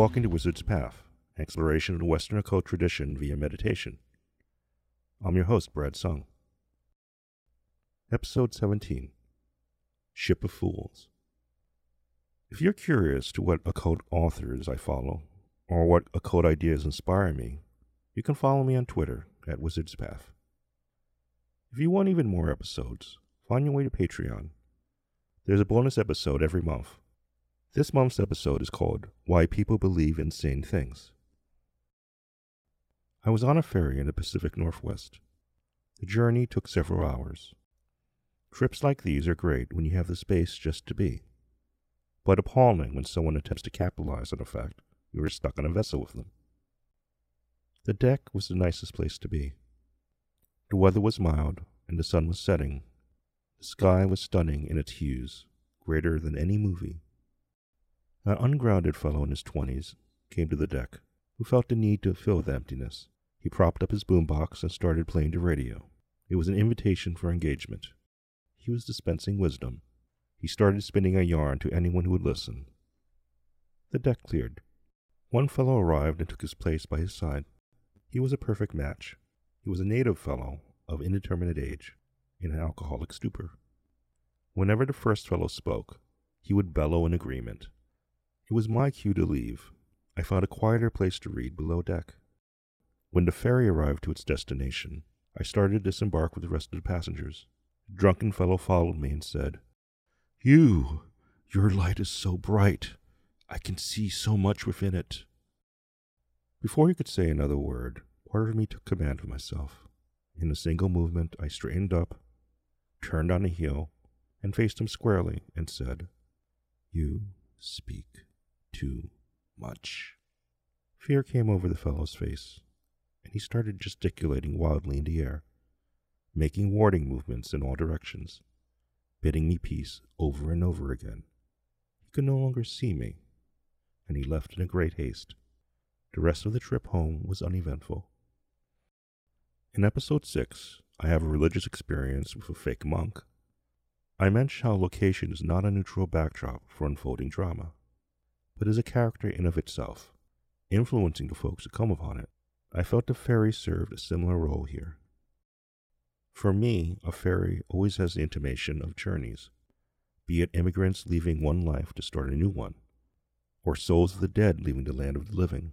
Welcome to Wizard's Path, exploration of the Western occult tradition via meditation. I'm your host, Brad Sung. Episode 17 Ship of Fools. If you're curious to what occult authors I follow, or what occult ideas inspire me, you can follow me on Twitter at Wizard's Path. If you want even more episodes, find your way to Patreon. There's a bonus episode every month. This month's episode is called Why People Believe Insane Things. I was on a ferry in the Pacific Northwest. The journey took several hours. Trips like these are great when you have the space just to be, but appalling when someone attempts to capitalize on the fact you were stuck on a vessel with them. The deck was the nicest place to be. The weather was mild, and the sun was setting. The sky was stunning in its hues, greater than any movie. An ungrounded fellow in his twenties came to the deck, who felt the need to fill the emptiness. He propped up his boombox and started playing the radio. It was an invitation for engagement. He was dispensing wisdom. He started spinning a yarn to anyone who would listen. The deck cleared. One fellow arrived and took his place by his side. He was a perfect match. He was a native fellow of indeterminate age, in an alcoholic stupor. Whenever the first fellow spoke, he would bellow in agreement. It was my cue to leave. I found a quieter place to read below deck. When the ferry arrived to its destination, I started to disembark with the rest of the passengers. A drunken fellow followed me and said, You, your light is so bright. I can see so much within it. Before he could say another word, Part of me took command of myself. In a single movement, I straightened up, turned on a heel, and faced him squarely and said, You speak too much. Fear came over the fellow's face, and he started gesticulating wildly in the air, making warding movements in all directions, bidding me peace over and over again. He could no longer see me, and he left in a great haste. The rest of the trip home was uneventful. In episode 6, I have a religious experience with a fake monk. I mention how location is not a neutral backdrop for unfolding drama, but is a character in of itself, influencing the folks who come upon it. I felt the ferry served a similar role here. For me, a ferry always has the intimation of journeys, be it immigrants leaving one life to start a new one, or souls of the dead leaving the land of the living.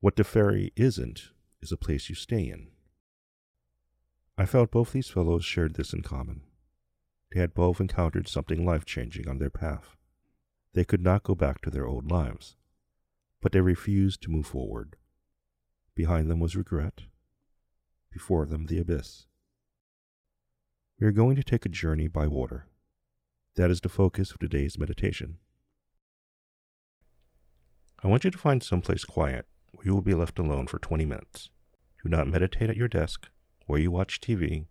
What the ferry isn't is a place you stay in. I felt both these fellows shared this in common. They had both encountered something life changing on their path. They could not go back to their old lives, but they refused to move forward. Behind them was regret, before them the abyss. We are going to take a journey by water. That is the focus of today's meditation. I want you to find someplace quiet where you will be left alone for 20 minutes. Do not meditate at your desk where you watch TV,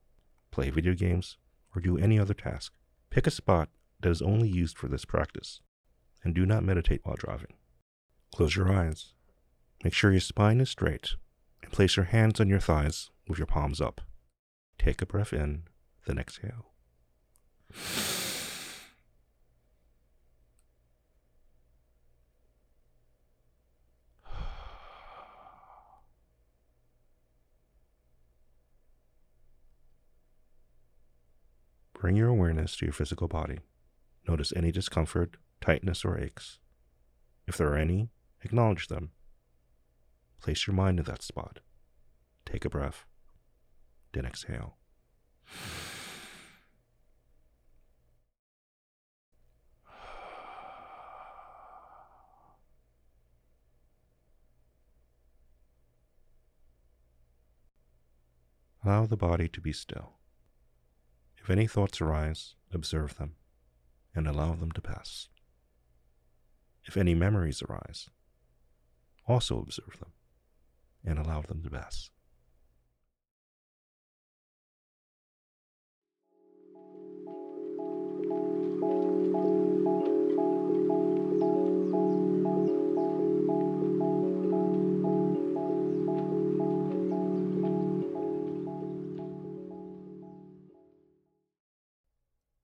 play video games, or do any other task. Pick a spot that is only used for this practice, and do not meditate while driving. Close your eyes. Make sure your spine is straight, and place your hands on your thighs with your palms up. Take a breath in, then exhale. Bring your awareness to your physical body. Notice any discomfort, tightness, or aches. If there are any, acknowledge them. Place your mind in that spot. Take a breath, then exhale. Allow the body to be still. If any thoughts arise, observe them and allow them to pass. If any memories arise, also observe them and allow them to pass.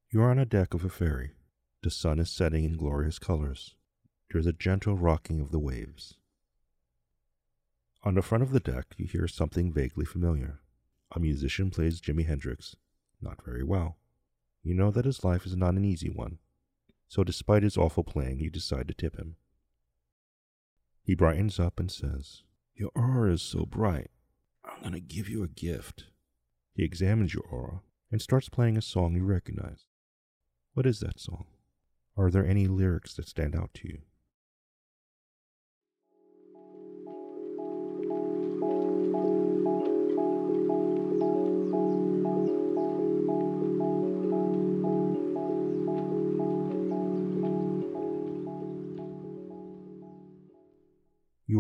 You are on a deck of a ferry. The sun is setting in glorious colors. There is a gentle rocking of the waves. On the front of the deck, you hear something vaguely familiar. A musician plays Jimi Hendrix, not very well. You know that his life is not an easy one, so despite his awful playing, you decide to tip him. He brightens up and says, Your aura is so bright. I'm going to give you a gift. He examines your aura and starts playing a song you recognize. What is that song? Are there any lyrics that stand out to you?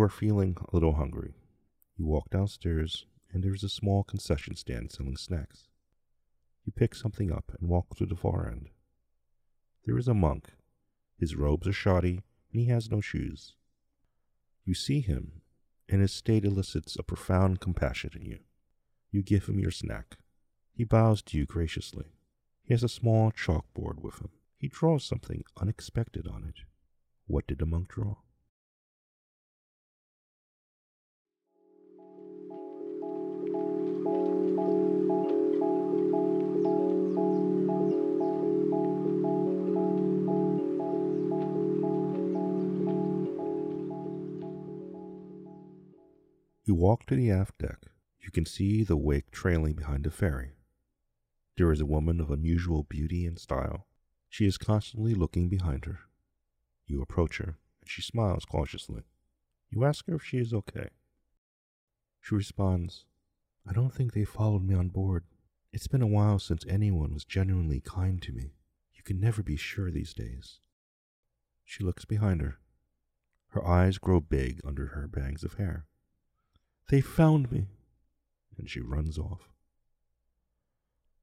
Are feeling a little hungry. You walk downstairs, and there is a small concession stand selling snacks. You pick something up and walk to the far end. There is a monk. His robes are shoddy, and he has no shoes. You see him, and his state elicits a profound compassion in you. You give him your snack. He bows to you graciously. He has a small chalkboard with him. He draws something unexpected on it. What did the monk draw? You walk to the aft deck. You can see the wake trailing behind the ferry. There is a woman of unusual beauty and style. She is constantly looking behind her. You approach her, and she smiles cautiously. You ask her if she is okay. She responds, I don't think they followed me on board. It's been a while since anyone was genuinely kind to me. You can never be sure these days. She looks behind her. Her eyes grow big under her bangs of hair. They found me. And she runs off.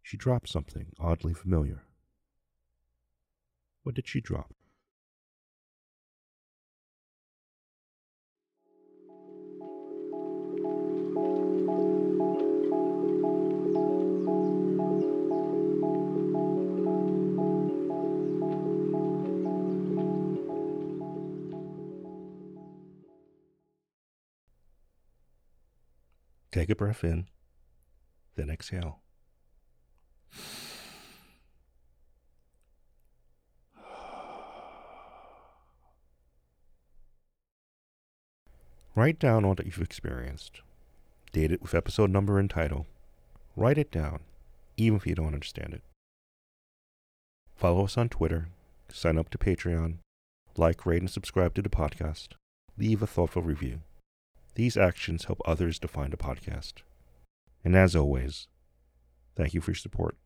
She drops something oddly familiar. What did she drop? Take a breath in, then exhale. Write down all that you've experienced. Date it with episode number and title. Write it down, even if you don't understand it. Follow us on Twitter, sign up to Patreon, like, rate, and subscribe to the podcast. Leave a thoughtful review. These actions help others to find a podcast. And as always, thank you for your support.